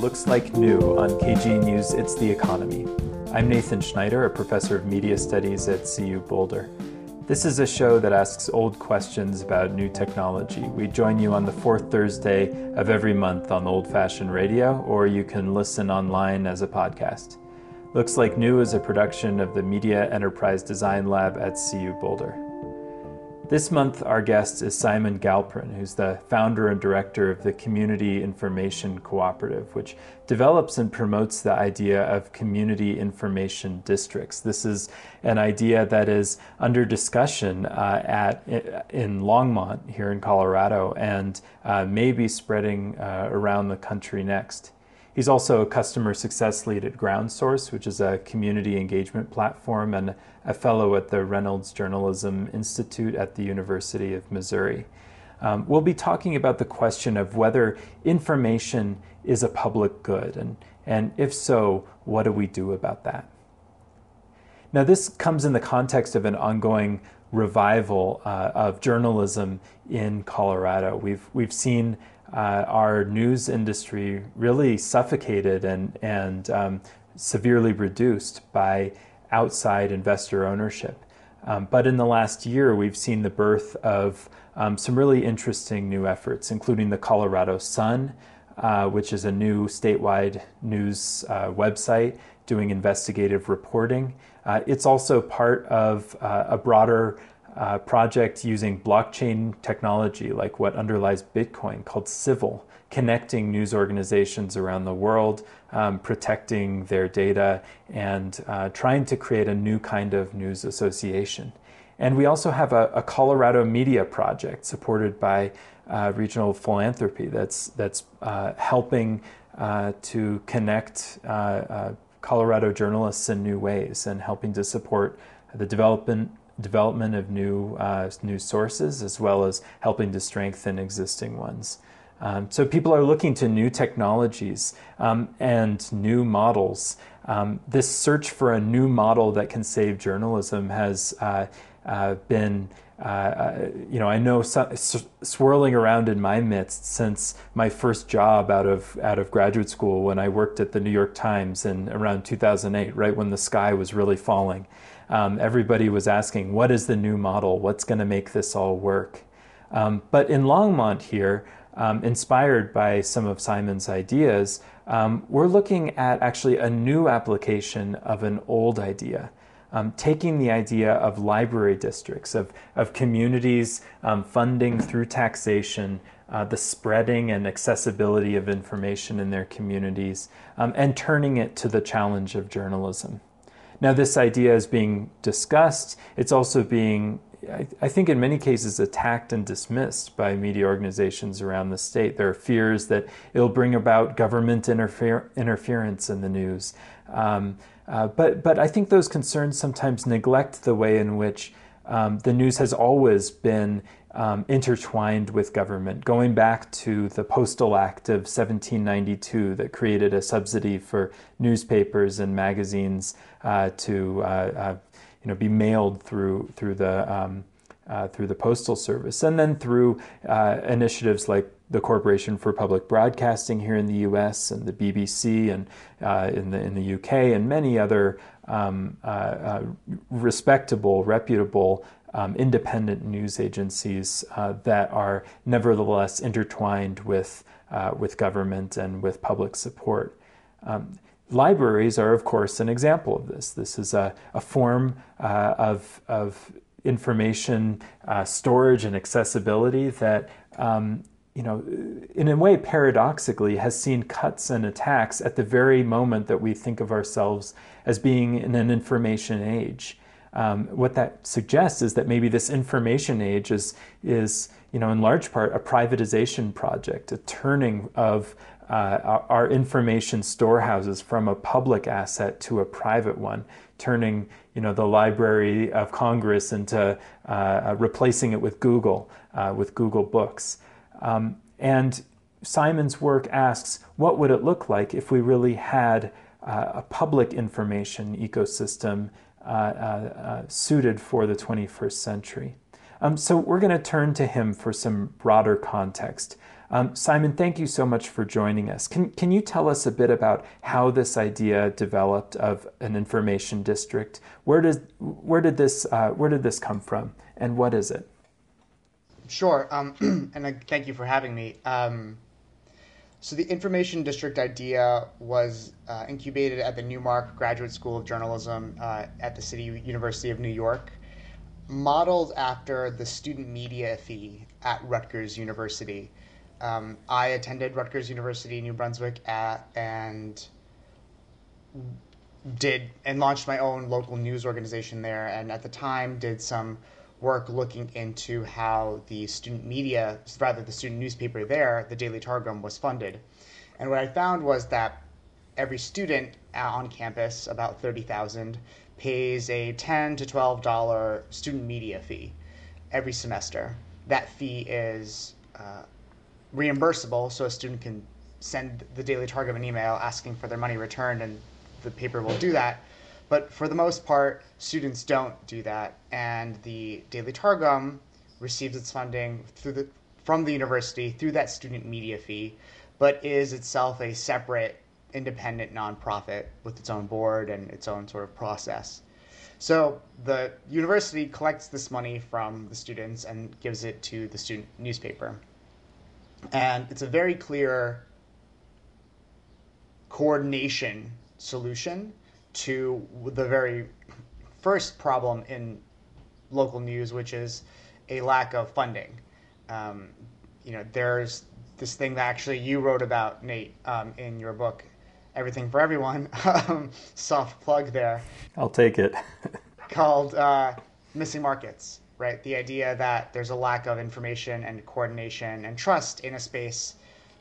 Looks Like New on KGNU's It's the Economy. I'm Nathan Schneider, a professor of media studies at CU Boulder. This is a show that asks old questions about new technology. We join you on the fourth Thursday of every month on old fashioned radio, or you can listen online as a podcast. Looks Like New is a production of the Media Enterprise Design Lab at CU Boulder. This month, our guest is Simon Galperin, who's the founder and director of the Community Information Cooperative, which develops and promotes the idea of community information districts. This is an idea that is under discussion uh, at in Longmont here in Colorado and uh, may be spreading uh, around the country next. He's also a customer success lead at GroundSource, which is a community engagement platform, and a fellow at the Reynolds Journalism Institute at the University of Missouri. Um, we'll be talking about the question of whether information is a public good, and, and if so, what do we do about that? Now, this comes in the context of an ongoing revival uh, of journalism in Colorado. We've, we've seen uh, our news industry really suffocated and, and um, severely reduced by outside investor ownership. Um, but in the last year, we've seen the birth of um, some really interesting new efforts, including the Colorado Sun, uh, which is a new statewide news uh, website doing investigative reporting. Uh, it's also part of uh, a broader uh, project using blockchain technology, like what underlies Bitcoin, called Civil, connecting news organizations around the world, um, protecting their data, and uh, trying to create a new kind of news association. And we also have a, a Colorado Media Project supported by uh, regional philanthropy that's, that's uh, helping uh, to connect uh, Colorado journalists in new ways and helping to support the development development of new uh, news sources as well as helping to strengthen existing ones. Um, so people are looking to new technologies um, and new models. Um, this search for a new model that can save journalism has uh, uh, been, uh, uh you know, I know swirling around in my midst since my first job out of out of graduate school when I worked at the New York Times in around 2008, right when the sky was really falling um, everybody was asking, what is the new model? What's going to make this all work? Um, but in Longmont here, um, inspired by some of Simon's ideas, um, we're looking at actually a new application of an old idea. Um, taking the idea of library districts, of, of communities um, funding through taxation uh, the spreading and accessibility of information in their communities, um, and turning it to the challenge of journalism. Now, this idea is being discussed. It's also being, I, think, in many cases, attacked and dismissed by media organizations around the state. There are fears that it'll bring about government interfer- interference in the news. Um, uh, but, but I think those concerns sometimes neglect the way in which um, the news has always been um, intertwined with government, going back to the Postal Act of 1792 that created a subsidy for newspapers and magazines uh, to uh, uh, you know, be mailed through, through, the, um, uh, through the Postal Service, and then through uh, initiatives like the Corporation for Public Broadcasting here in the U.S. and the BBC and uh, in the in the UK and many other um, respectable, reputable um, independent news agencies uh, that are nevertheless intertwined with, uh, with government and with public support. Um, libraries are, of course, an example of this. This is a, a form uh, of, of information uh, storage and accessibility that um, you know, in a way, paradoxically, has seen cuts and attacks at the very moment that we think of ourselves as being in an information age um, what that suggests is that maybe this information age is, is, you know, in large part a privatization project, a turning of uh, our information storehouses from a public asset to a private one, turning, you know, the Library of Congress into uh, uh, replacing it with Google, uh, with Google Books. Um, and Simon's work asks, what would it look like if we really had uh, a public information ecosystem suited for the 21st century. Um, so we're going to turn to him for some broader context. Um, Simon, thank you so much for joining us. Can, can you tell us a bit about how this idea developed of an information district? Where, does, where, did, this, uh, where did this come from, and what is it? Sure, um, and thank you for having me. Um, so the information district idea was uh, incubated at the Newmark Graduate School of Journalism uh, at the City University of New York, modeled after the student media fee at Rutgers University. Um, I attended Rutgers University, New Brunswick, at, and did and launched my own local news organization there. And at the time, did some work looking into how the student media, rather the student newspaper there, the Daily Targum, was funded. And what I found was that every student on campus, about 30,000, pays a 10 to 12 dollar student media fee every semester. That fee is uh, reimbursable, so a student can send the Daily Targum an email asking for their money returned, and the paper will do that. But for the most part, students don't do that, and the Daily Targum receives its funding through the from the university through that student media fee, but is itself a separate, independent nonprofit with its own board and its own sort of process. So the university collects this money from the students and gives it to the student newspaper. And it's a very clear coordination solution to the very first problem in local news, which is a lack of funding. Um, you know, there's this thing that actually you wrote about, Nate, um, in your book, Everything for Everyone. Um, soft plug there. I'll take it. called uh, Missing Markets right? The idea that there's a lack of information and coordination and trust in a space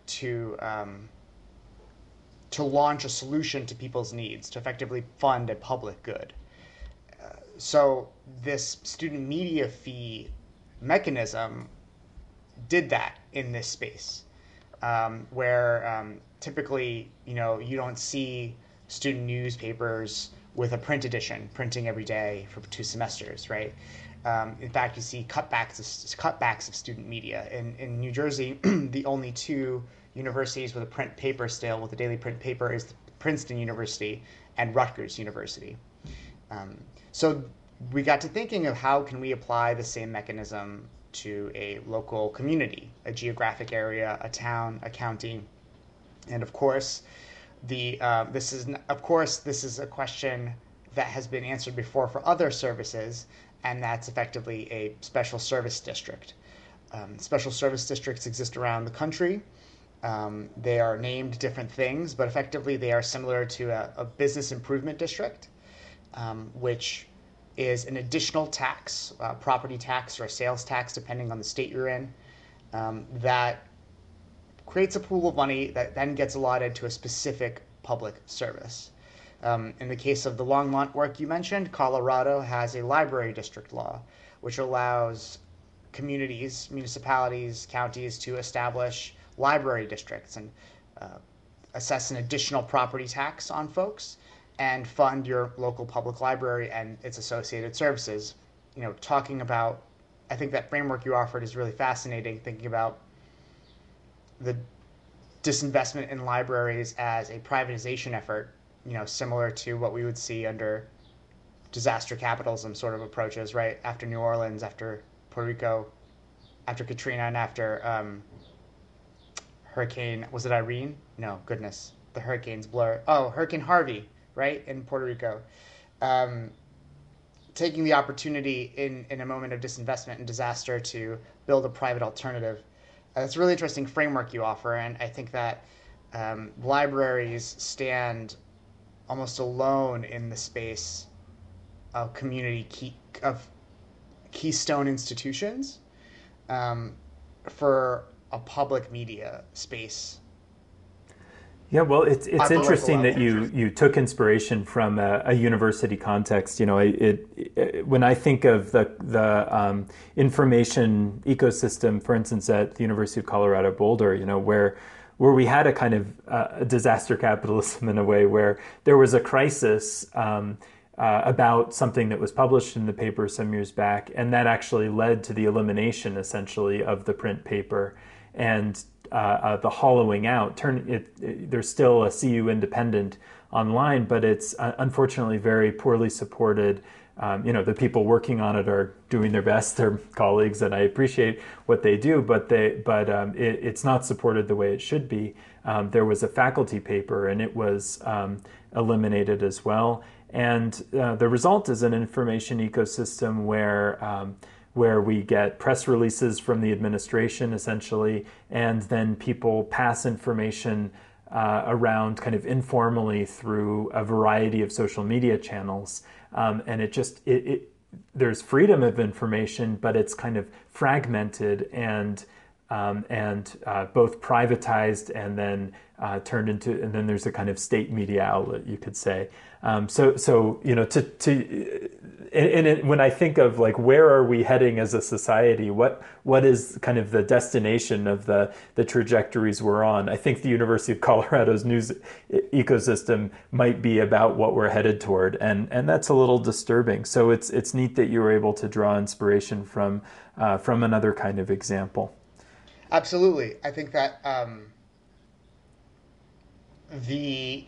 to um, to launch a solution to people's needs, to effectively fund a public good. Uh, so this student media fee mechanism did that in this space, um, where um, typically, you know, you don't see student newspapers with a print edition printing every day for two semesters, right? Um, in fact, you see cutbacks of, cutbacks of student media. In, in New Jersey, the only two universities with a print paper still, with a daily print paper, is Princeton University and Rutgers University. Um, so we got to thinking of how can we apply the same mechanism to a local community, a geographic area, a town, a county, and of course, the uh, this is of course this is a question that has been answered before for other services and that's effectively a special service district. Um, special service districts exist around the country. Um, they are named different things, but effectively they are similar to a, a business improvement district, um, which is an additional tax, uh, property tax or a sales tax, depending on the state you're in, um, that creates a pool of money that then gets allotted to a specific public service. Um, in the case of the Longmont work you mentioned, Colorado has a library district law, which allows communities, municipalities, counties to establish library districts and uh, assess an additional property tax on folks and fund your local public library and its associated services. You know, talking about, I think that framework you offered is really fascinating, thinking about the disinvestment in libraries as a privatization effort you know, similar to what we would see under disaster capitalism sort of approaches, right? After New Orleans, after Puerto Rico, after Katrina, and after um, Hurricane, was it Irene? No, goodness, the hurricanes blur. Oh, Hurricane Harvey, right, in Puerto Rico. Um, taking the opportunity in, in a moment of disinvestment and disaster to build a private alternative. Uh, that's a really interesting framework you offer, and I think that um, libraries stand almost alone in the space of community key, of keystone institutions um, for a public media space. Yeah, well, it's it's interesting that you you took inspiration from a, a university context. You know, it, it, when I think of the the um, information ecosystem, for instance, at the University of Colorado Boulder, you know, where where we had a kind of uh, disaster capitalism in a way where there was a crisis um, uh, about something that was published in the paper some years back, and that actually led to the elimination essentially of the print paper and uh, uh, the hollowing out. Turn it, it, there's still a CU independent online, but it's uh, unfortunately very poorly supported. Um, you know, the people working on it are doing their best. They're colleagues, and I appreciate what they do. But they, but um, it, it's not supported the way it should be. Um, there was a faculty paper, and it was um, eliminated as well. And uh, the result is an information ecosystem where um, where we get press releases from the administration essentially, and then people pass information uh, around kind of informally through a variety of social media channels. Um, and it just it, it, there's freedom of information, but it's kind of fragmented and um, and uh, both privatized and then uh, turned into and then there's a kind of state media outlet you could say um, so so you know to to and, it, when I think of like where are we heading as a society, what what is kind of the destination of the the trajectories we're on? I think the University of Colorado's news ecosystem might be about what we're headed toward, and and that's a little disturbing. So it's it's neat that you were able to draw inspiration from uh, from another kind of example. Absolutely, I think that um, the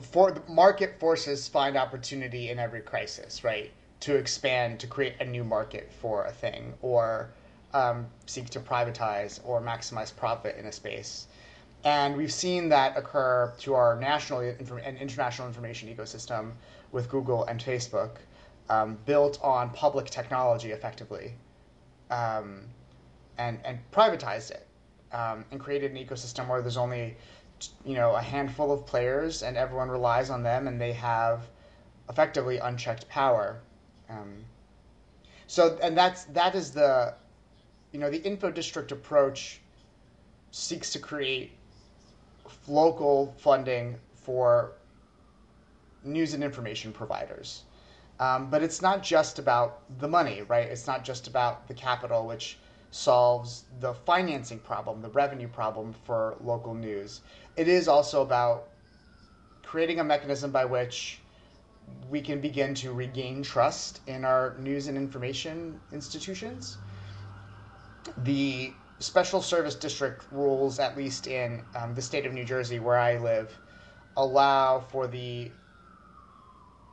for market forces find opportunity in every crisis, right? To expand, to create a new market for a thing, or um, seek to privatize or maximize profit in a space. And we've seen that occur to our national and international information ecosystem with Google and Facebook, um, built on public technology effectively. Um, and and privatized it um, and created an ecosystem where there's only you know a handful of players and everyone relies on them and they have effectively unchecked power. Um, so and that's that is the you know the info district approach seeks to create local funding for news and information providers. Um, but it's not just about the money, right? It's not just about the capital, which solves the financing problem, the revenue problem for local news. It is also about creating a mechanism by which we can begin to regain trust in our news and information institutions. The special service district rules, at least in um, the state of New Jersey where I live, allow for the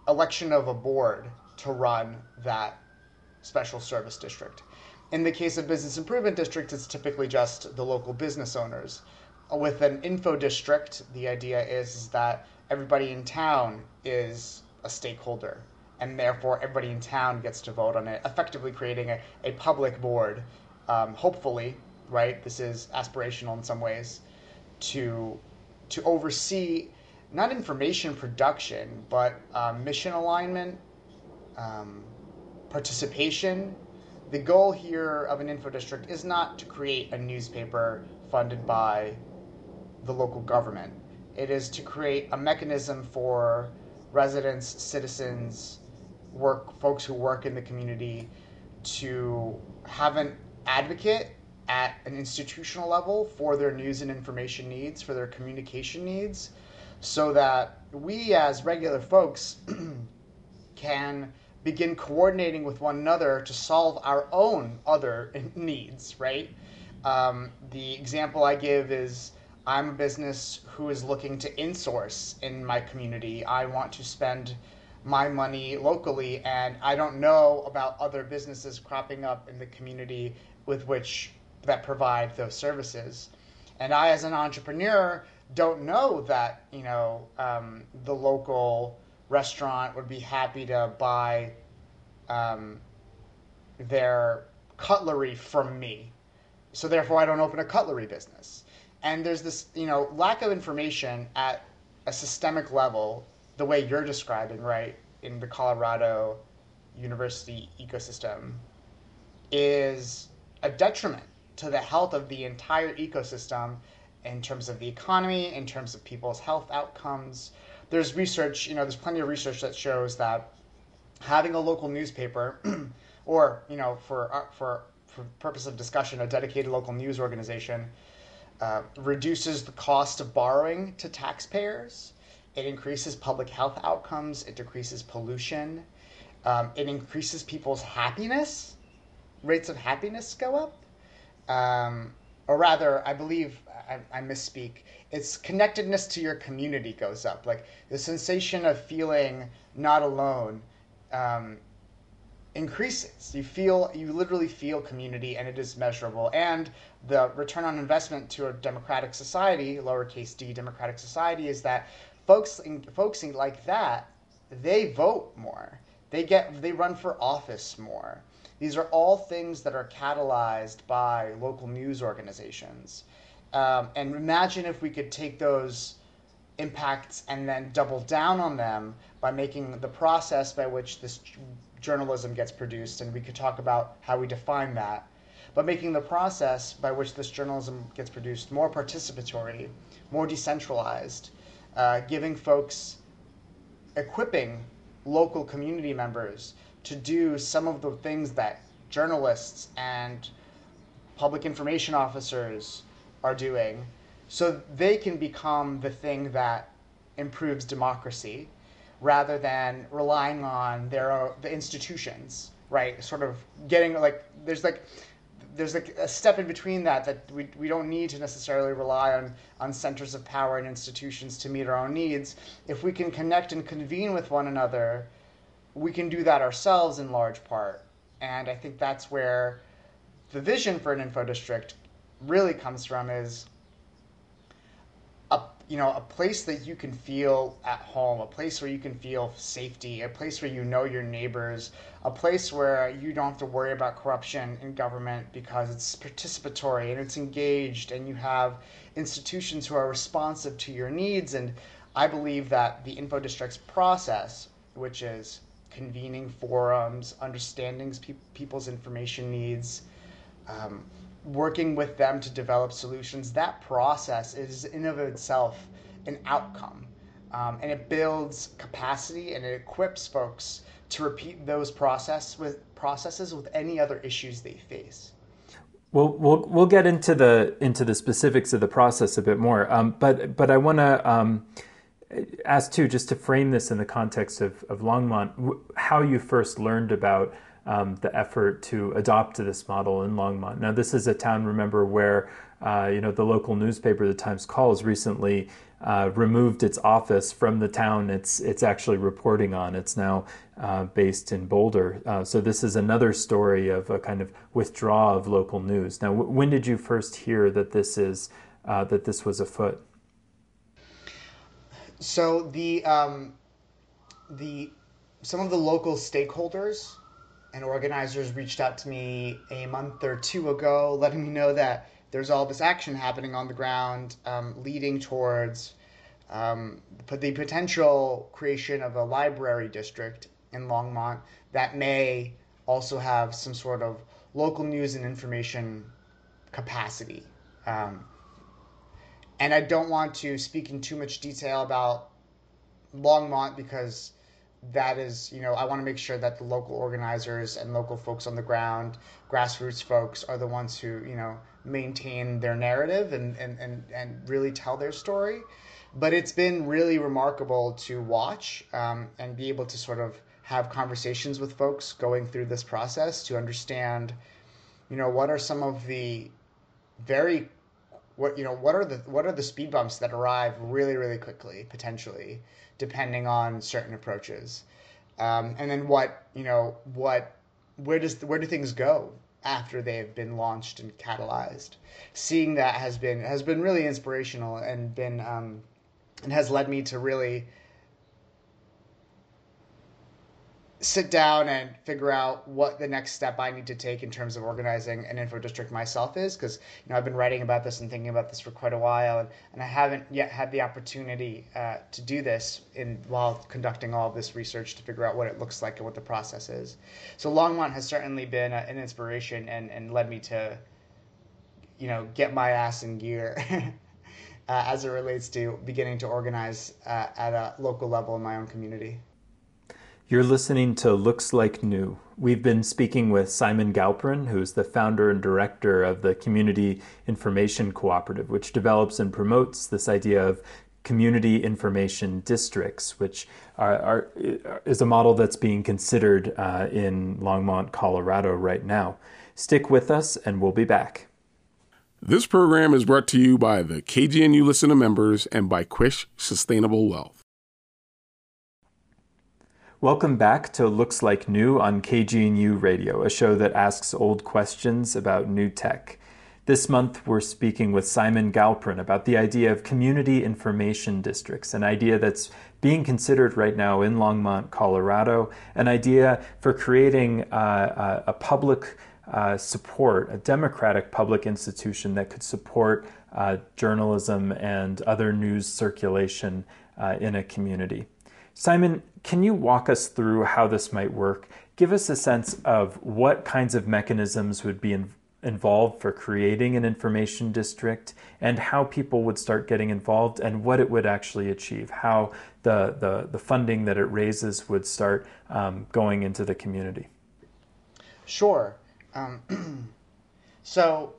election of a board to run that special service district. In the case of business improvement districts, it's typically just the local business owners. With an info district, the idea is, that everybody in town is a stakeholder, and therefore everybody in town gets to vote on it, effectively creating a, a public board. Um, hopefully, right? This is aspirational in some ways to to oversee not information production, but uh, mission alignment, um, participation, the goal here of an info district is not to create a newspaper funded by the local government. It is to create a mechanism for residents, citizens, work folks who work in the community to have an advocate at an institutional level for their news and information needs, for their communication needs, so that we as regular folks can begin coordinating with one another to solve our own other needs, right? Um, the example I give is I'm a business who is looking to insource in my community. I want to spend my money locally, and I don't know about other businesses cropping up in the community with which that provide those services. And I, as an entrepreneur, don't know that you know um, the local restaurant would be happy to buy um, their cutlery from me. So therefore, I don't open a cutlery business. And there's this, you know, lack of information at a systemic level, the way you're describing, right, in the Colorado university ecosystem, is a detriment to the health of the entire ecosystem in terms of the economy, in terms of people's health outcomes, there's research, you know, there's plenty of research that shows that having a local newspaper, or you know, for uh, for for purpose of discussion, a dedicated local news organization, uh, reduces the cost of borrowing to taxpayers. It increases public health outcomes. It decreases pollution. Um, it increases people's happiness. Rates of happiness go up. Um, or rather, I believe I, I, misspeak. It's connectedness to your community goes up. Like the sensation of feeling not alone um, increases. You feel, you literally feel community, and it is measurable. And the return on investment to a democratic society, lowercase d democratic society, is that folks, folks like that, they vote more. They get, they run for office more. These are all things that are catalyzed by local news organizations. Um, and imagine if we could take those impacts and then double down on them by making the process by which this journalism gets produced, and we could talk about how we define that, but making the process by which this journalism gets produced more participatory, more decentralized, uh, giving folks, equipping local community members to do some of the things that journalists and public information officers are doing so they can become the thing that improves democracy rather than relying on their the institutions, right? Sort of getting like there's like there's like a step in between that that we, we don't need to necessarily rely on on centers of power and institutions to meet our own needs. If we can connect and convene with one another, we can do that ourselves in large part. And I think that's where the vision for an info district really comes from is a you know, a place that you can feel at home, a place where you can feel safety, a place where you know your neighbors, a place where you don't have to worry about corruption in government because it's participatory and it's engaged and you have institutions who are responsive to your needs. And I believe that the info districts process, which is convening forums, understanding pe- people's information needs, um, working with them to develop solutions, that process is in of itself an outcome. Um, and it builds capacity and it equips folks to repeat those process with processes with any other issues they face. We'll, we'll, we'll get into the into the specifics of the process a bit more, um, but but I want to um, ask too, just to frame this in the context of, of Longmont, how you first learned about um, the effort to adopt this model in Longmont. Now, this is a town, remember, where uh, you know the local newspaper, the Times Calls, recently uh, removed its office from the town it's it's actually reporting on. It's now uh, based in Boulder. Uh, so this is another story of a kind of withdrawal of local news. Now, w- when did you first hear that this is uh, that this was afoot? So the um, the some of the local stakeholders and organizers reached out to me a month or two ago, letting me know that there's all this action happening on the ground, um, leading towards um, the potential creation of a library district in Longmont that may also have some sort of local news and information capacity. Um, and I don't want to speak in too much detail about Longmont because that is, you know, I want to make sure that the local organizers and local folks on the ground, grassroots folks, are the ones who, you know, maintain their narrative and, and, and, and really tell their story. But it's been really remarkable to watch um, and be able to sort of have conversations with folks going through this process to understand, you know, what are some of the very what you know what are the what are the speed bumps that arrive really really quickly potentially depending on certain approaches. Um, and then what you know what where does where do things go after they have been launched and catalyzed? Seeing that has been has been really inspirational and been um, and has led me to really sit down and figure out what the next step I need to take in terms of organizing an info district myself is because you know I've been writing about this and thinking about this for quite a while and, and I haven't yet had the opportunity uh, to do this in while conducting all of this research to figure out what it looks like and what the process is. So Longmont has certainly been a, an inspiration and, and led me to you know get my ass in gear. uh, as it relates to beginning to organize uh, at a local level in my own community. You're listening to Looks Like New. We've been speaking with Simon Galperin, who's the founder and director of the Community Information Cooperative, which develops and promotes this idea of community information districts, which are, are is a model that's being considered uh, in Longmont, Colorado right now. Stick with us, and we'll be back. This program is brought to you by the KGNU Listener members and by Quish Sustainable Wealth. Welcome back to Looks Like New on KGNU Radio, a show that asks old questions about new tech. This month, we're speaking with Simon Galperin about the idea of community information districts, an idea that's being considered right now in Longmont, Colorado, an idea for creating uh, a, a public uh, support, a democratic public institution that could support uh, journalism and other news circulation uh, in a community. Simon, can you walk us through how this might work? Give us a sense of what kinds of mechanisms would be in, involved for creating an information district and how people would start getting involved and what it would actually achieve, how the, the, the funding that it raises would start um, going into the community. Sure. Um, so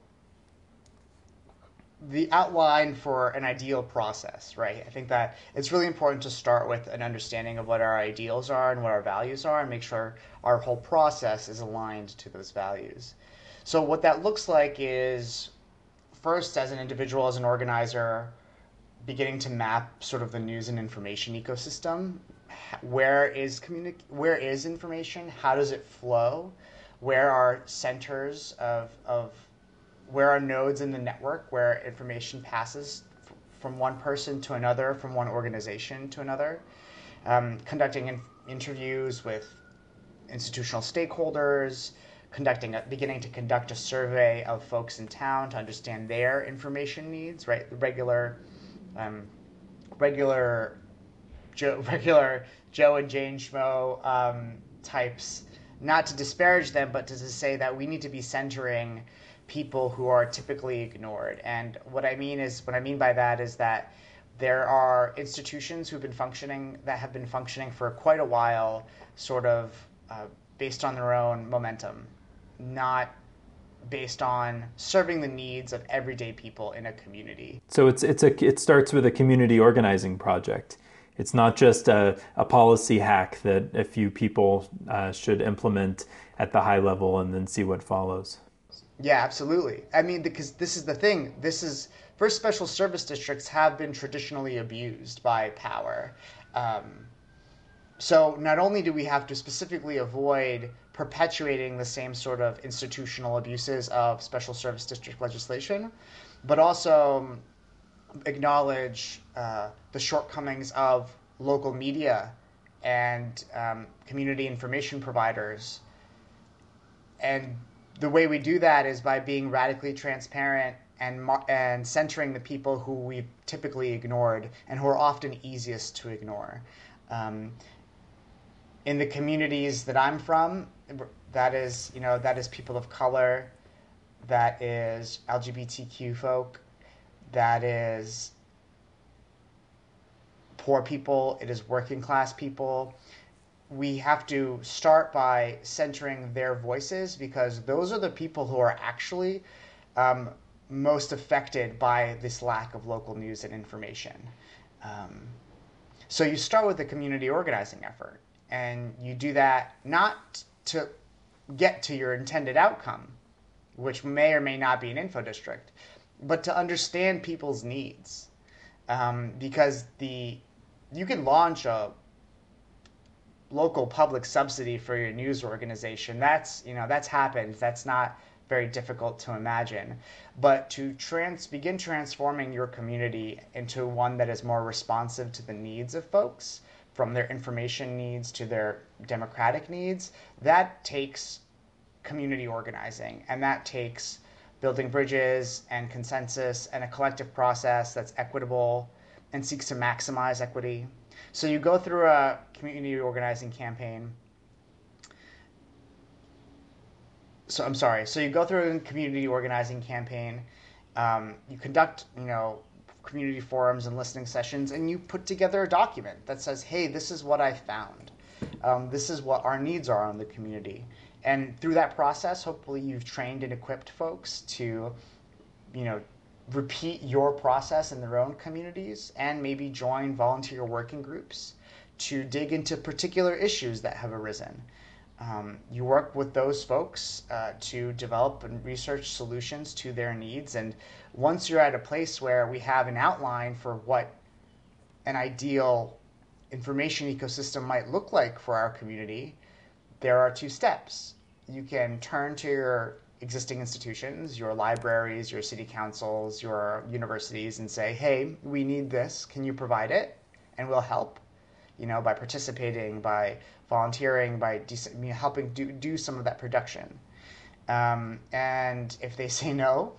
the outline for an ideal process, right? I think that it's really important to start with an understanding of what our ideals are and what our values are and make sure our whole process is aligned to those values. So, what that looks like is first, as an individual, as an organizer, beginning to map sort of the news and information ecosystem. Where is communi- where is information? How does it flow? Where are centers of, of where are nodes in the network where information passes from one person to another, from one organization to another, um, conducting in- interviews with institutional stakeholders, conducting a, beginning to conduct a survey of folks in town to understand their information needs, right? The regular, um, regular, Joe, regular Joe and Jane Schmo um, types. Not to disparage them, but to say that we need to be centering people who are typically ignored. And what I mean is, what I mean by that is that there are institutions who've been functioning that have been functioning for quite a while, sort of uh, based on their own momentum, not based on serving the needs of everyday people in a community. So it's it's a it starts with a community organizing project. It's not just a, a policy hack that a few people uh, should implement at the high level and then see what follows. Yeah, absolutely. I mean, because this is the thing. This is first special service districts have been traditionally abused by power. Um, so not only do we have to specifically avoid perpetuating the same sort of institutional abuses of special service district legislation, but also acknowledge uh, the shortcomings of local media and um, community information providers and the way we do that is by being radically transparent and and centering the people who we've typically ignored and who are often easiest to ignore. Um, in the communities that I'm from, that is you know that is people of color, that is LGBTQ folk, that is poor people, it is working class people, we have to start by centering their voices because those are the people who are actually um, most affected by this lack of local news and information. Um, so you start with the community organizing effort, and you do that not to get to your intended outcome, which may or may not be an info district, but to understand people's needs. Um, because the you can launch a local public subsidy for your news organization. That's you know that's happened. That's not very difficult to imagine. But to trans begin transforming your community into one that is more responsive to the needs of folks, from their information needs to their democratic needs, that takes community organizing and that takes building bridges and consensus and a collective process that's equitable and seeks to maximize equity so you go through a community organizing campaign. So I'm sorry. So you go through a community organizing campaign. Um, you conduct, you know, community forums and listening sessions, and you put together a document that says, "Hey, this is what I found. Um, this is what our needs are on the community." And through that process, hopefully, you've trained and equipped folks to, you know, repeat your process in their own communities and maybe join volunteer working groups to dig into particular issues that have arisen. Um, you work with those folks uh, to develop and research solutions to their needs. And once you're at a place where we have an outline for what an ideal information ecosystem might look like for our community, there are two steps. You can turn to your existing institutions, your libraries, your city councils, your universities, and say, hey, we need this. Can you provide it? And we'll help, you know, by participating, by volunteering, by de- helping do, do some of that production. Um, and if they say no,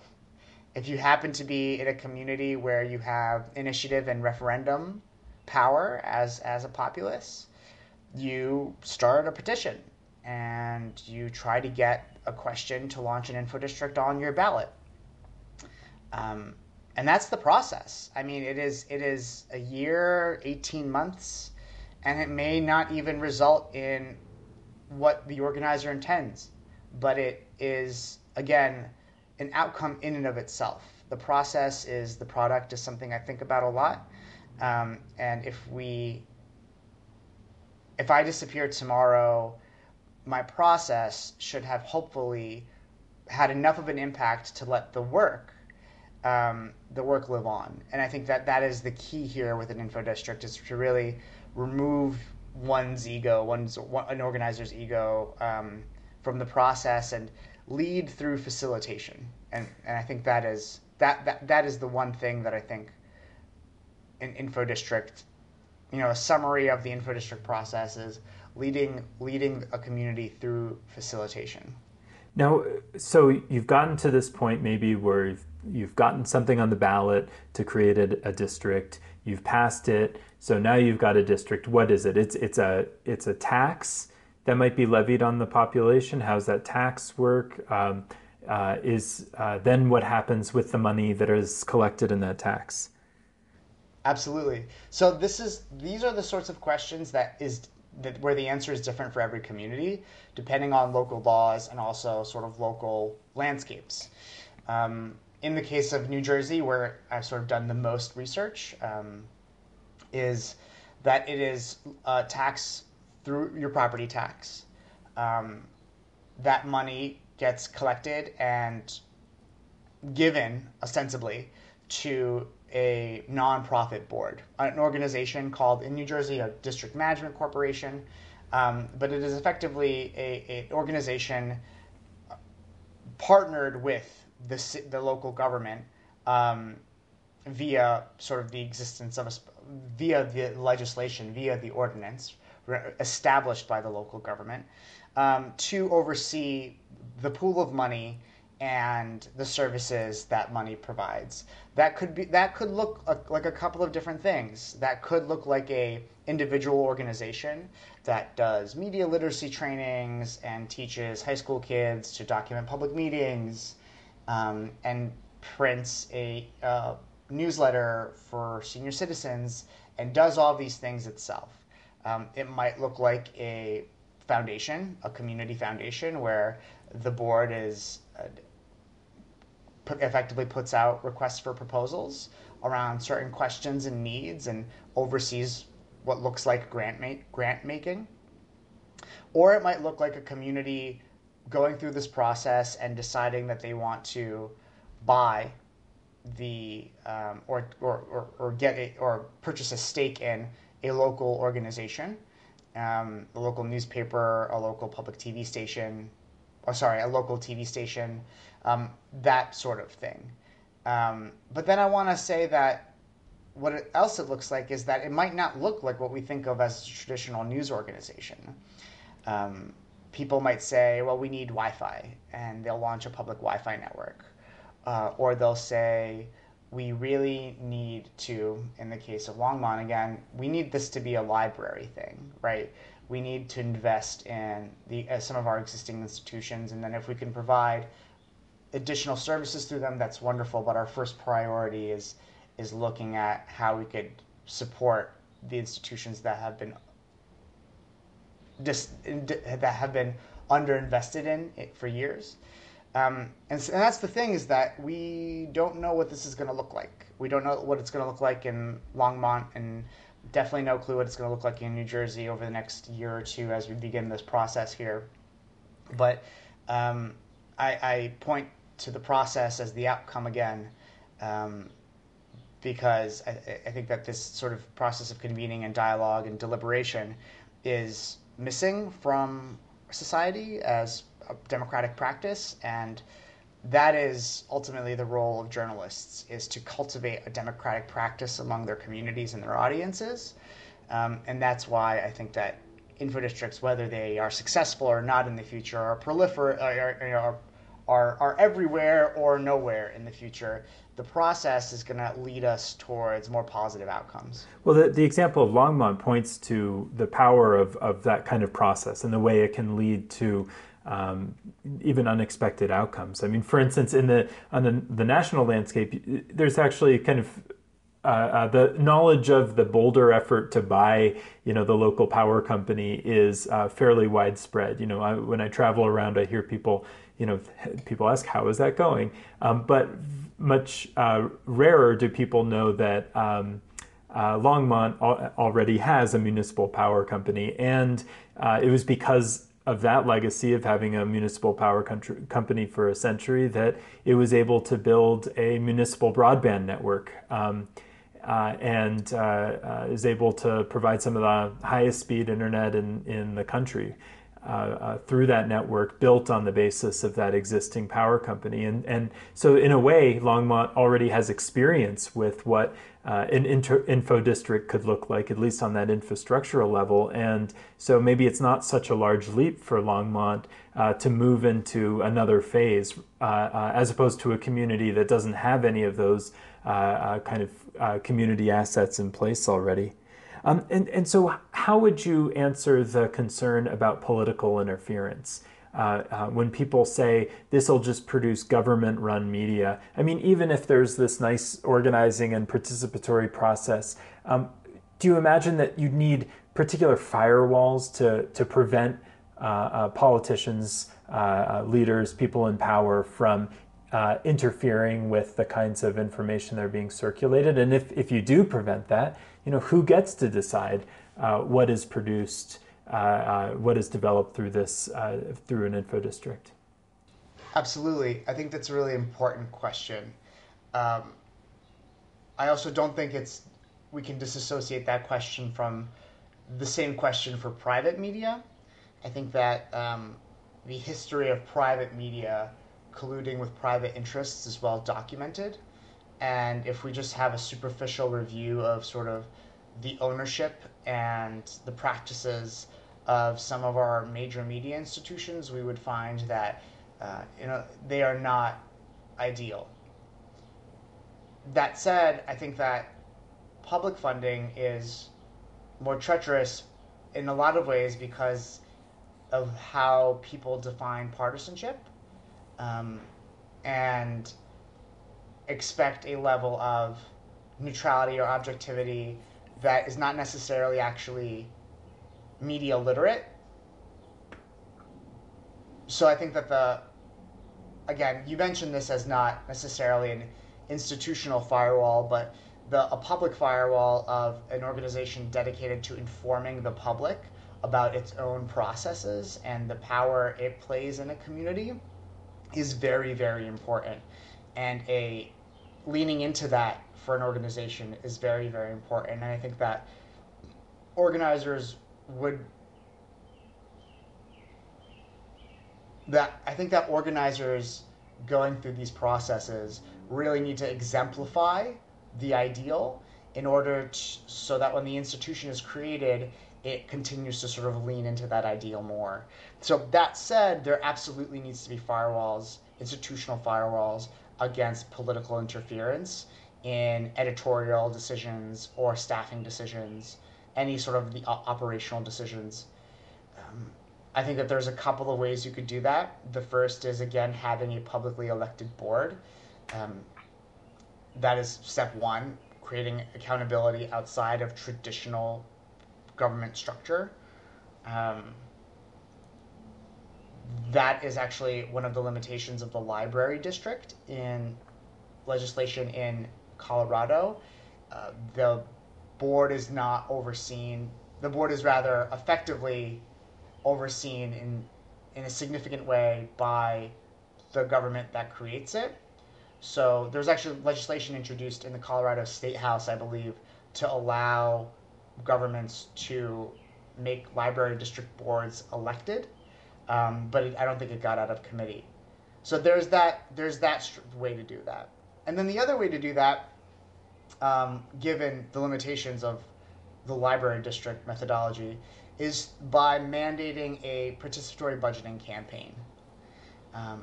if you happen to be in a community where you have initiative and referendum power as, as a populace, you start a petition and you try to get a question to launch an info district on your ballot. Um, and that's the process. I mean, it is it is a year, eighteen months, and it may not even result in what the organizer intends, but it is again an outcome in and of itself. The process is the product is something I think about a lot, um, and if we if I disappear tomorrow my process should have hopefully had enough of an impact to let the work um, the work live on. And I think that that is the key here with an info district is to really remove one's ego, one's an organizer's ego um, from the process and lead through facilitation. And and I think that is that that, that is the one thing that I think an info district, you know, a summary of the info district process is leading leading a community through facilitation. Now, so you've gotten to this point maybe where you've, you've gotten something on the ballot to create a, a, district. You've passed it, so now you've got a district. What is it? It's it's a it's a tax that might be levied on the population. How's that tax work? Um, uh, is uh, then what happens with the money that is collected in that tax? Absolutely. So this is these are the sorts of questions that is that where the answer is different for every community, depending on local laws and also sort of local landscapes. Um, in the case of New Jersey, where I've sort of done the most research, um, is that it is a tax through your property tax. Um, that money gets collected and given ostensibly to a nonprofit board, an organization called in New Jersey a district management corporation, um, but it is effectively a, a, organization partnered with the the local government um, via sort of the existence of a via the legislation via the ordinance established by the local government um, to oversee the pool of money and the services that money provides. That could be that could look like a couple of different things. That could look like a individual organization that does media literacy trainings and teaches high school kids to document public meetings um, and prints a uh, newsletter for senior citizens and does all these things itself. Um, it might look like a foundation, a community foundation, where the board is uh, effectively puts out requests for proposals around certain questions and needs and oversees what looks like grant make, grant making. Or it might look like a community going through this process and deciding that they want to buy the um, or, or, or, or, get a, or purchase a stake in a local organization, um, a local newspaper, a local public TV station, or sorry, a local TV station, um, that sort of thing. Um, but then I want to say that what else it looks like is that it might not look like what we think of as a traditional news organization. Um, people might say, well, we need Wi Fi, and they'll launch a public Wi Fi network. Uh, or they'll say, we really need to, in the case of Longmont again, we need this to be a library thing, right? We need to invest in the uh, some of our existing institutions, and then if we can provide additional services through them, that's wonderful. But our first priority is is looking at how we could support the institutions that have been just that have been underinvested in it for years. Um, and, and, that's the thing is that we don't know what this is going to look like. We don't know what it's going to look like in Longmont, and definitely no clue what it's going to look like in New Jersey over the next year or two as we begin this process here. But um, I, I, point to the process as the outcome again, um, because I, I think that this sort of process of convening and dialogue and deliberation is missing from society as a democratic practice and that is ultimately the role of journalists is to cultivate a democratic practice among their communities and their audiences um, and that's why i think that info districts whether they are successful or not in the future are prolifer are, are, are, are everywhere or nowhere in the future the process is going to lead us towards more positive outcomes. Well, the, the example of Longmont points to the power of, of that kind of process and the way it can lead to um, even unexpected outcomes. I mean, for instance, in the on the, the national landscape, there's actually kind of uh, uh, the knowledge of the Boulder effort to buy, you know, the local power company is uh, fairly widespread. You know, I, when I travel around, I hear people, you know, people ask, "How is that going?" Um, but much uh, rarer do people know that um, uh, Longmont al- already has a municipal power company, and uh, it was because of that legacy of having a municipal power country, company for a century that it was able to build a municipal broadband network. Um, uh, and uh, uh, is able to provide some of the highest speed internet in, in the country. Uh, uh, through that network built on the basis of that existing power company. And, and so, in a way, Longmont already has experience with what uh, an inter- info district could look like, at least on that infrastructural level. And so, maybe it's not such a large leap for Longmont uh, to move into another phase, uh, as opposed to a community that doesn't have any of those kind of community assets in place already. Um, and, and so, how would you answer the concern about political interference? Uh, uh, when people say this will just produce government run media. I mean, even if there's this nice organizing and participatory process, um, do you imagine that you'd need particular firewalls to, to prevent uh, uh politicians, uh, leaders, people in power from interfering with the kinds of information that are being circulated? And if, if you do prevent that, you know, who gets to decide what is produced, what is developed through this, uh, through an info district? Absolutely. I think that's a really important question. Um, I also don't think it's, we can disassociate that question from the same question for private media. I think that um, the history of private media colluding with private interests is well documented and if we just have a superficial review of sort of the ownership and the practices of some of our major media institutions, we would find that uh, you know they are not ideal. That said, I think that public funding is more treacherous in a lot of ways because of how people define partisanship. Um, and expect a level of neutrality or objectivity that is not necessarily actually media literate. So I think that the again, you mentioned this as not necessarily an institutional firewall, but the a public firewall of an organization dedicated to informing the public about its own processes and the power it plays in a community is very very important and a leaning into that for an organization is very, very important. And I think that organizers would that I think that organizers going through these processes really need to exemplify the ideal in order to, so that when the institution is created, it continues to sort of lean into that ideal more. So that said, there absolutely needs to be firewalls, institutional firewalls against political interference in editorial decisions or staffing decisions, any sort of the operational decisions. Um, I think that there's a couple of ways you could do that. The first is again having a publicly elected board. Um, that is step one. creating accountability outside of traditional government structure. Um, that is actually one of the limitations of the library district in legislation in Colorado. Uh, the board is not overseen, the board is rather effectively overseen in, in a significant way by the government that creates it. So there's actually legislation introduced in the Colorado State House, I believe, to allow governments to make library district boards elected, um, but it, I don't think it got out of committee. So there's that there's that way to do that, and then the other way to do that, um, given the limitations of the library district methodology, is by mandating a participatory budgeting campaign. Um,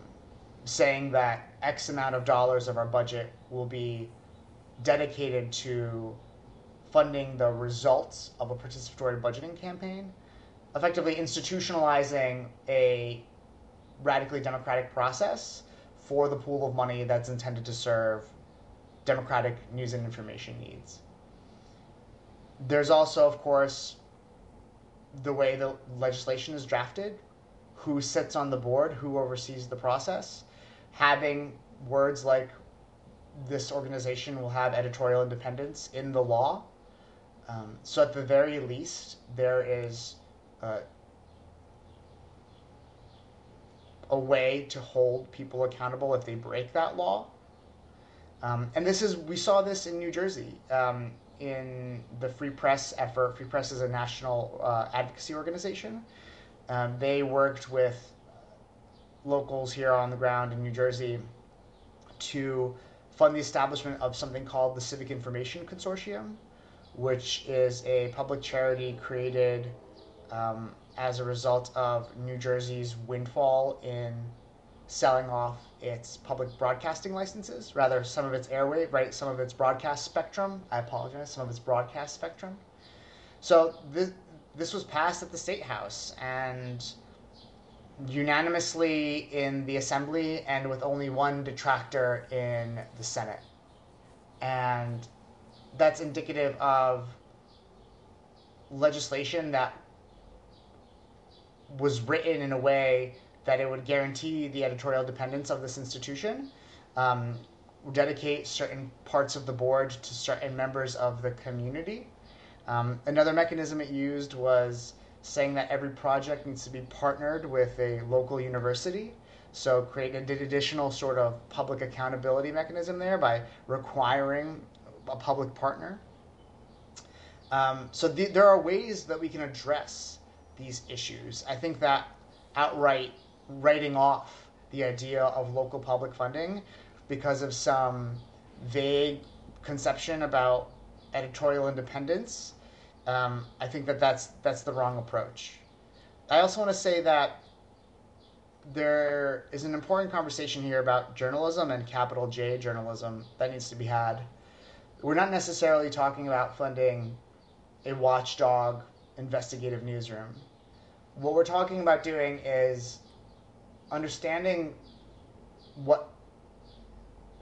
saying that X amount of dollars of our budget will be dedicated to funding the results of a participatory budgeting campaign, effectively institutionalizing a radically democratic process for the pool of money that's intended to serve democratic news and information needs. There's also, of course, the way the legislation is drafted, who sits on the board, who oversees the process having words like this organization will have editorial independence in the law. Um, so at the very least, there is uh, a way to hold people accountable if they break that law. Um, and this is we saw this in New Jersey um, in the Free Press effort. Free Press is a national uh, advocacy organization. Um, they worked with locals here on the ground in New Jersey to fund the establishment of something called the Civic Information Consortium, which is a public charity created um, as a result of New Jersey's windfall in selling off its public broadcasting licenses, rather some of its airwave, right, some of its broadcast spectrum. I apologize, some of its broadcast spectrum. So this this was passed at the state house, and unanimously in the assembly and with only one detractor in the Senate. And that's indicative of legislation that was written in a way that it would guarantee the editorial dependence of this institution, um, dedicate certain parts of the board to certain members of the community. Um, another mechanism it used was saying that every project needs to be partnered with a local university. So create an additional sort of public accountability mechanism there by requiring a public partner. Um, so the, there are ways that we can address these issues. I think that outright writing off the idea of local public funding because of some vague conception about editorial independence um, I think that that's that's the wrong approach. I also want to say that there is an important conversation here about journalism and capital J journalism that needs to be had. We're not necessarily talking about funding a watchdog investigative newsroom. What we're talking about doing is understanding what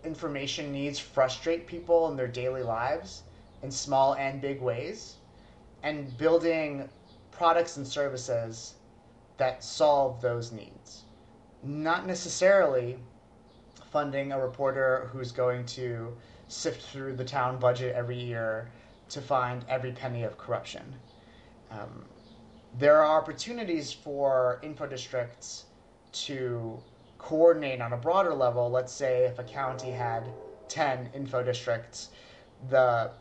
information needs frustrate people in their daily lives in small and big ways and building products and services that solve those needs. Not necessarily funding a reporter who's going to sift through the town budget every year to find every penny of corruption. Um, there are opportunities for info districts to coordinate on a broader level. Let's say if a county had 10 info districts, the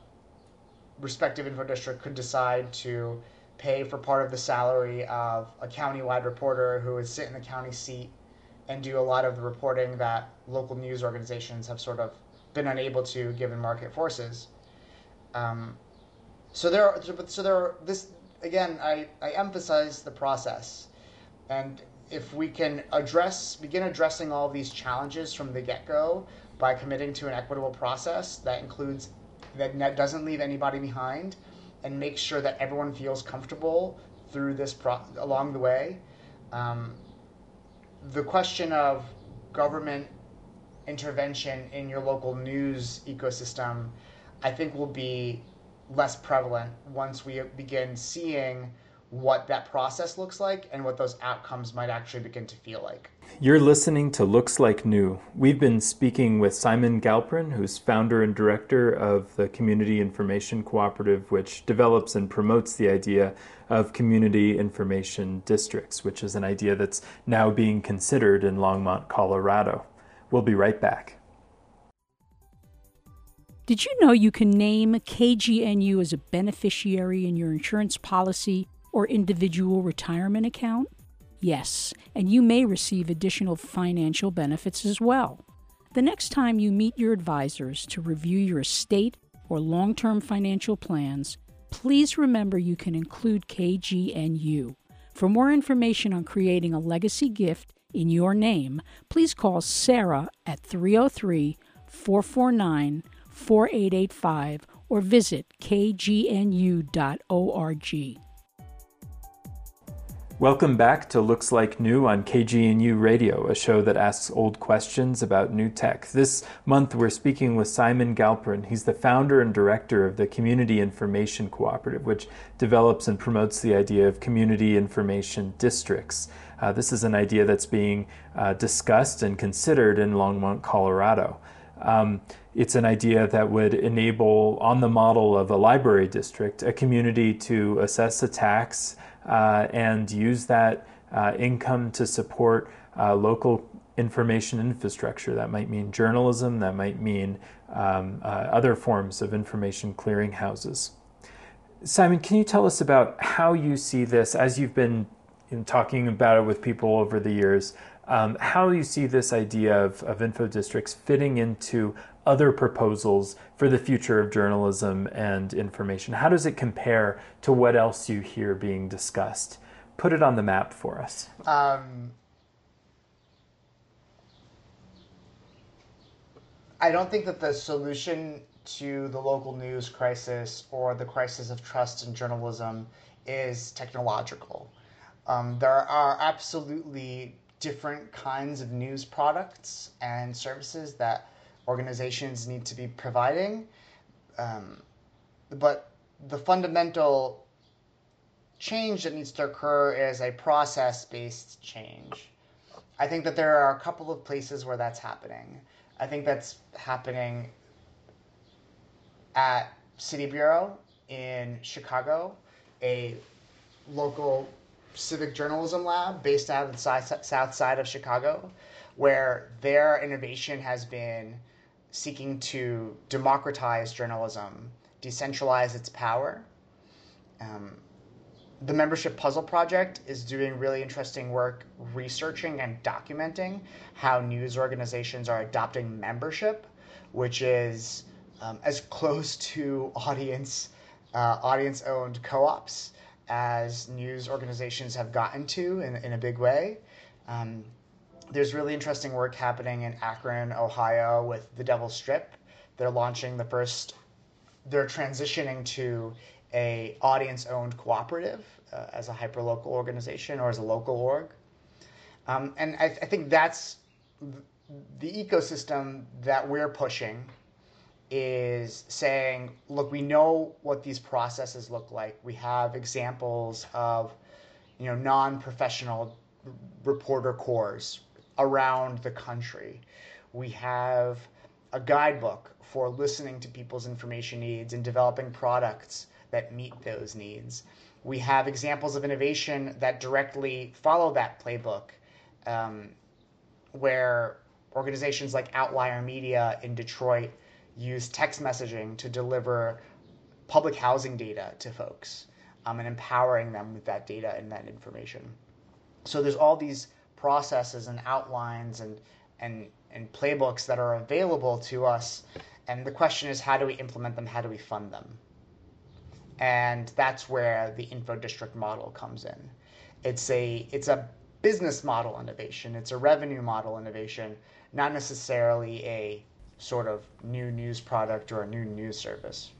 respective info district could decide to pay for part of the salary of a county-wide reporter who would sit in the county seat and do a lot of the reporting that local news organizations have sort of been unable to given market forces. Um, so there, are, so there are this again. I, I emphasize the process, and if we can address begin addressing all these challenges from the get go by committing to an equitable process that includes that doesn't leave anybody behind and make sure that everyone feels comfortable through this pro- along the way. Um, the question of government intervention in your local news ecosystem, I think will be less prevalent once we begin seeing what that process looks like and what those outcomes might actually begin to feel like. You're listening to Looks Like New. We've been speaking with Simon Galperin, who's founder and director of the Community Information Cooperative, which develops and promotes the idea of community information districts, which is an idea that's now being considered in Longmont, Colorado. We'll be right back. Did you know you can name KGNU as a beneficiary in your insurance policy or individual retirement account? Yes, and you may receive additional financial benefits as well. The next time you meet your advisors to review your estate or long term financial plans, please remember you can include KGNU. For more information on creating a legacy gift in your name, please call Sarah at 303 449 4885 or visit kgnu.org. Welcome back to Looks Like New on KGNU Radio, a show that asks old questions about new tech. This month we're speaking with Simon Galperin. He's the founder and director of the Community Information Cooperative, which develops and promotes the idea of community information districts. Uh, this is an idea that's being uh, discussed and considered in Longmont, Colorado. Um, it's an idea that would enable, on the model of a library district, a community to assess a tax and use that uh, income to support uh, local information infrastructure. That might mean journalism, that might mean um, uh, other forms of information clearinghouses. Simon, can you tell us about how you see this as you've been talking about it with people over the years? Um, how you see this idea of, of info districts fitting into other proposals for the future of journalism and information? How does it compare to what else you hear being discussed? Put it on the map for us. Um, I don't think that the solution to the local news crisis or the crisis of trust in journalism is technological. Um, there are absolutely different kinds of news products and services that organizations need to be providing. Um, but the fundamental change that needs to occur is a process based change. I think that there are a couple of places where that's happening. I think that's happening at City Bureau in Chicago, a local civic journalism lab based out of the south side of Chicago, where their innovation has been seeking to democratize journalism, decentralize its power. Um, the Membership Puzzle Project is doing really interesting work researching and documenting how news organizations are adopting membership, which is um, as close to audience uh, audience owned co-ops as news organizations have gotten to in, in a big way. Um, there's really interesting work happening in Akron, Ohio with the Devil's Strip. They're launching the first. They're transitioning to a audience owned cooperative uh, as a hyperlocal organization or as a local org. Um, and I, I think that's the ecosystem that we're pushing is saying, look, we know what these processes look like. We have examples of, you know, non-professional reporter corps around the country. We have a guidebook for listening to people's information needs and developing products that meet those needs. We have examples of innovation that directly follow that playbook, um, where organizations like Outlier Media in Detroit use text messaging to deliver public housing data to folks um, and empowering them with that data and that information. So there's all these processes and outlines and and and playbooks that are available to us. And the question is how do we implement them? How do we fund them? And that's where the info district model comes in. It's a it's a business model innovation. It's a revenue model innovation not necessarily a sort of new news product or a new news service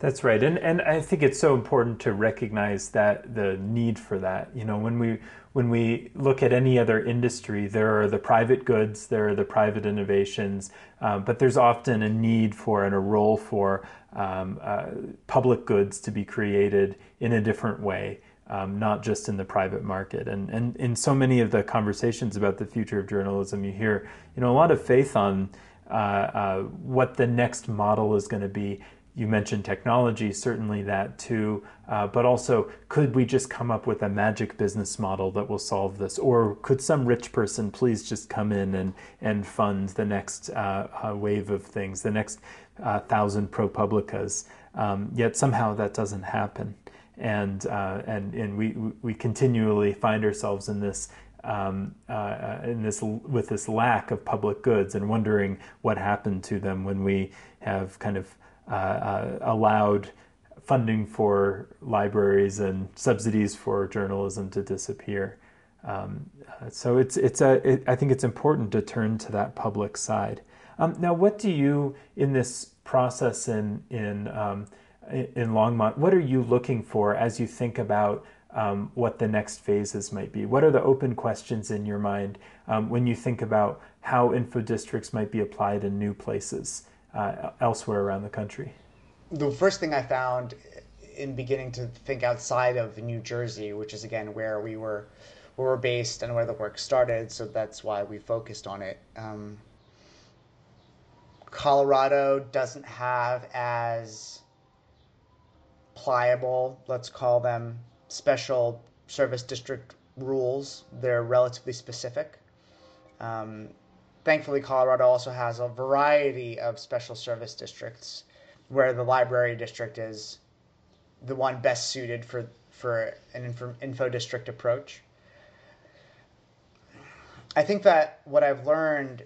That's right, and and I think it's so important to recognize that the need for that. You know, when we when we look at any other industry, there are the private goods, there are the private innovations, uh, but there's often a need for and a role for um, uh, public goods to be created in a different way. Um, not just in the private market. And, and in so many of the conversations about the future of journalism, you hear you know a lot of faith on uh, uh, what the next model is going to be you mentioned technology, certainly that too, uh, but also could we just come up with a magic business model that will solve this? Or could some rich person please just come in and, and fund the next uh, uh, wave of things, the next uh, thousand ProPublicas? Um, yet somehow that doesn't happen. And, uh, and, and we, we continually find ourselves in this um, uh, in this with this lack of public goods and wondering what happened to them when we have kind of uh, uh, allowed funding for libraries and subsidies for journalism to disappear. Um, uh, so it's it's a it, I think it's important to turn to that public side. Um, now, what do you in this process in in um, in Longmont? What are you looking for as you think about um, what the next phases might be? What are the open questions in your mind um, when you think about how info districts might be applied in new places? Uh, elsewhere around the country? The first thing I found in beginning to think outside of New Jersey, which is again where we were, where we're based and where the work started, so that's why we focused on it. Um, Colorado doesn't have as pliable, let's call them special service district rules. They're relatively specific. Um, thankfully, Colorado also has a variety of special service districts where the library district is the one best suited for, for an info, info district approach. I think that what I've learned,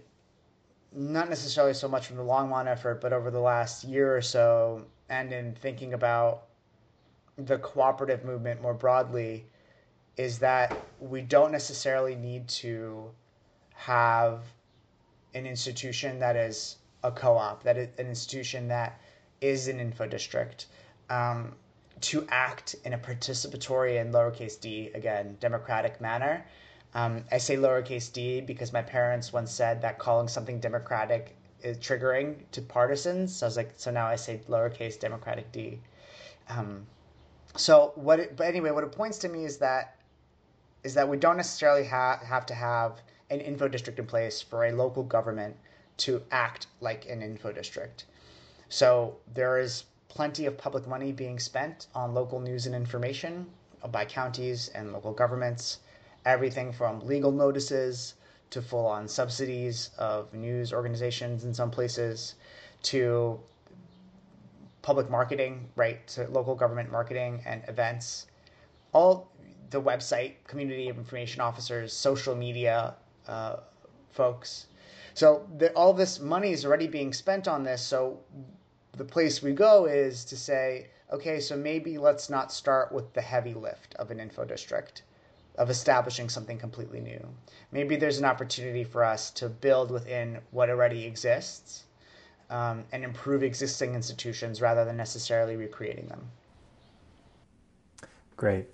not necessarily so much from the Longmont effort, but over the last year or so, and in thinking about the cooperative movement more broadly, is that we don't necessarily need to have an institution that is a co-op, that is an institution that is an info district, um, to act in a participatory and lowercase d again democratic manner. Um, I say lowercase d because my parents once said that calling something democratic is triggering to partisans. So I was like, so now I say lowercase democratic d. Um, so what? It, but anyway, what it points to me is that is that we don't necessarily ha- have to have an info district in place for a local government to act like an info district. So there is plenty of public money being spent on local news and information by counties and local governments, everything from legal notices to full on subsidies of news organizations in some places to public marketing, right, to local government marketing and events. All the website, community information officers, social media, uh, folks. So the, all this money is already being spent on this. So the place we go is to say, okay, so maybe let's not start with the heavy lift of an info district, of establishing something completely new. Maybe there's an opportunity for us to build within what already exists um, and improve existing institutions rather than necessarily recreating them. Great.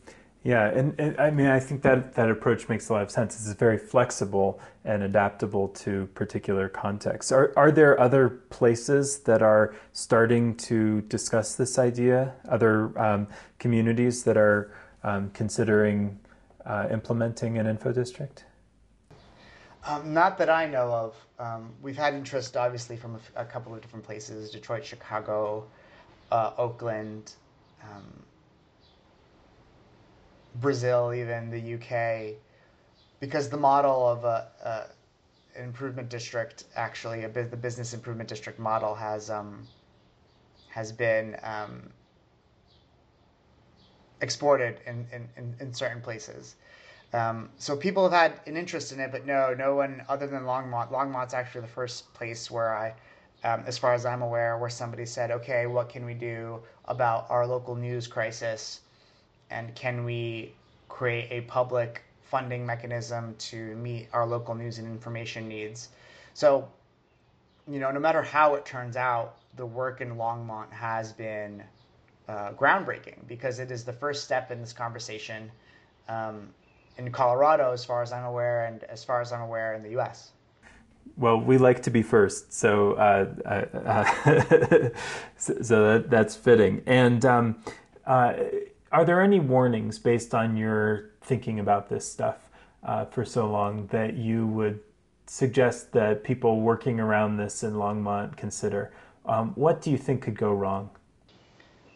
Yeah, and, and, I mean, I think that that approach makes a lot of sense. It's very flexible and adaptable to particular contexts. Are are there other places that are starting to discuss this idea? Other um, communities that are um, considering uh, implementing an info district? Um, not that I know of. Um, we've had interest, obviously, from a, a, couple of different places: Detroit, Chicago, uh, Oakland. Um, Brazil, even the UK, because the model of a, a improvement district actually a, the business improvement district model has um, has been um, exported in, in, in, certain places. Um, so people have had an interest in it, but no, no one other than Longmont. Longmont's actually the first place where I, um, as far as I'm aware, where somebody said, okay, what can we do about our local news crisis? And can we create a public funding mechanism to meet our local news and information needs? So, you know, no matter how it turns out, the work in Longmont has been uh, groundbreaking because it is the first step in this conversation um, in Colorado, as far as I'm aware, and as far as I'm aware in the U.S. Well, we like to be first, so uh, uh, uh so, so that, that's fitting. And um, uh, are there any warnings based on your thinking about this stuff uh, for so long that you would suggest that people working around this in Longmont consider? Um, what do you think could go wrong?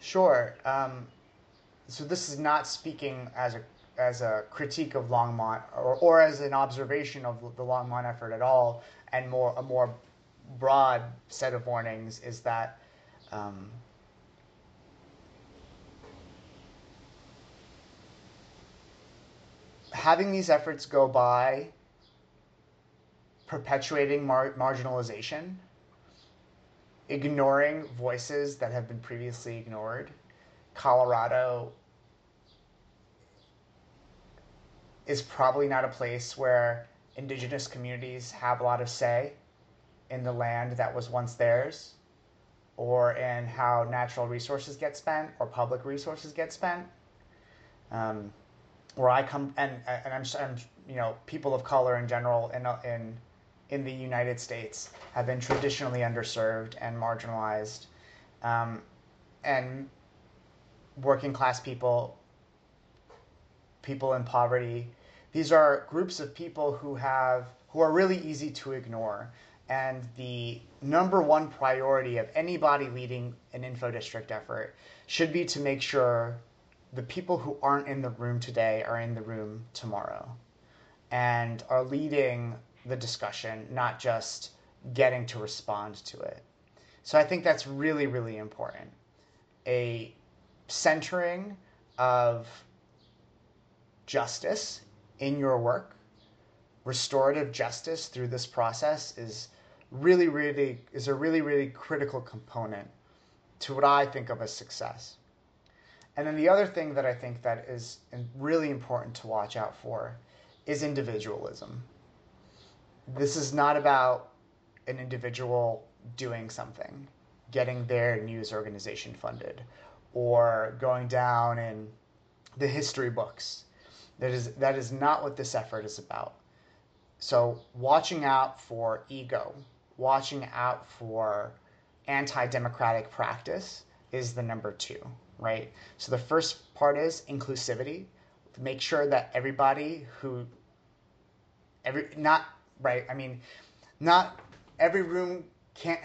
Sure. Um, so this is not speaking as a as a critique of Longmont or, or as an observation of the Longmont effort at all, and more a more broad set of warnings is that um, having these efforts go by perpetuating mar- marginalization, ignoring voices that have been previously ignored. Colorado is probably not a place where indigenous communities have a lot of say in the land that was once theirs or in how natural resources get spent or public resources get spent. Um, where I come and and I'm, I'm you know people of color in general in in in the United States have been traditionally underserved and marginalized, um, and working class people, people in poverty. These are groups of people who have who are really easy to ignore. And the number one priority of anybody leading an info district effort should be to make sure the people who aren't in the room today are in the room tomorrow and are leading the discussion, not just getting to respond to it. So I think that's really, really important. A centering of justice in your work, restorative justice through this process is really, really is a really, really critical component to what I think of as success. And then the other thing that I think that is really important to watch out for is individualism. This is not about an individual doing something, getting their news organization funded, or going down in the history books. That is that is not what this effort is about. So watching out for ego, watching out for anti-democratic practice is the number two right? So the first part is inclusivity. Make sure that everybody who every not right, I mean not every room can't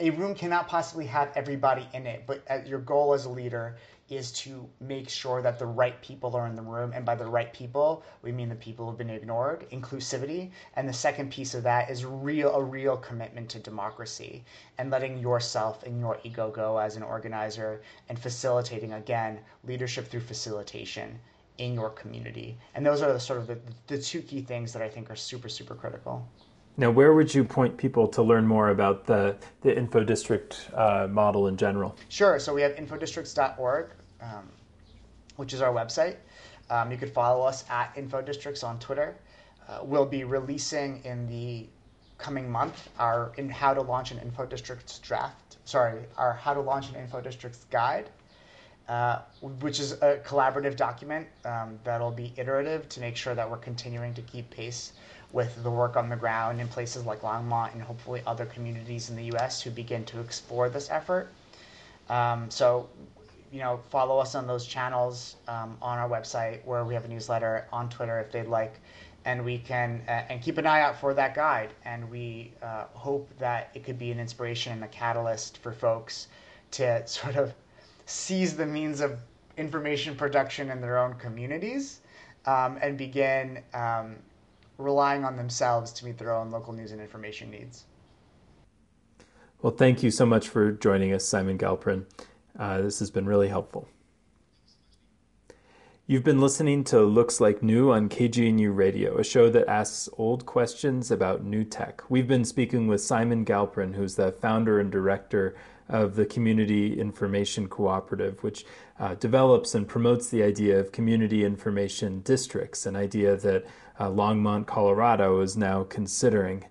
a room cannot possibly have everybody in it, but uh, your goal as a leader is to make sure that the right people are in the room. And by the right people, we mean the people who've been ignored, inclusivity. And the second piece of that is real a real commitment to democracy and letting yourself and your ego go as an organizer and facilitating again leadership through facilitation in your community. And those are the sort of the, the two key things that I think are super, super critical. Now, where would you point people to learn more about the, the info district uh, model in general? Sure. So we have infodistricts.org um, which is our website. Um, you could follow us at InfoDistricts on Twitter. Uh, we'll be releasing in the coming month our in how to launch an info districts draft. Sorry, our how to launch an info districts guide, uh, which is a collaborative document um, that'll be iterative to make sure that we're continuing to keep pace with the work on the ground in places like Longmont and hopefully other communities in the U.S. who begin to explore this effort. Um, so you know, follow us on those channels um, on our website where we have a newsletter on Twitter if they'd like, and we can uh, and keep an eye out for that guide. And we uh, hope that it could be an inspiration and a catalyst for folks to sort of seize the means of information production in their own communities um, and begin um, relying on themselves to meet their own local news and information needs. Well, thank you so much for joining us, Simon Galperin. Uh, this has been really helpful. You've been listening to Looks Like New on KGNU Radio, a show that asks old questions about new tech. We've been speaking with Simon Galperin, who's the founder and director of the Community Information Cooperative, which uh, develops and promotes the idea of community information districts, an idea that uh, Longmont, Colorado is now considering.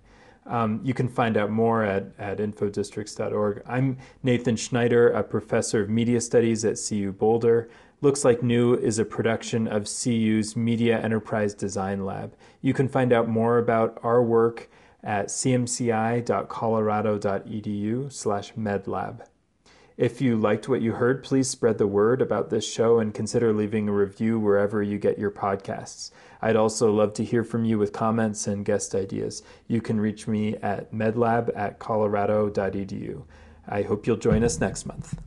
Um, you can find out more at, at infodistricts.org. I'm Nathan Schneider, a professor of media studies at CU Boulder. Looks Like New is a production of CU's Media Enterprise Design Lab. You can find out more about our work at cmci.colorado.edu slash medlab. If you liked what you heard, please spread the word about this show and consider leaving a review wherever you get your podcasts. I'd also love to hear from you with comments and guest ideas. You can reach me at medlab at colorado.edu. I hope you'll join us next month.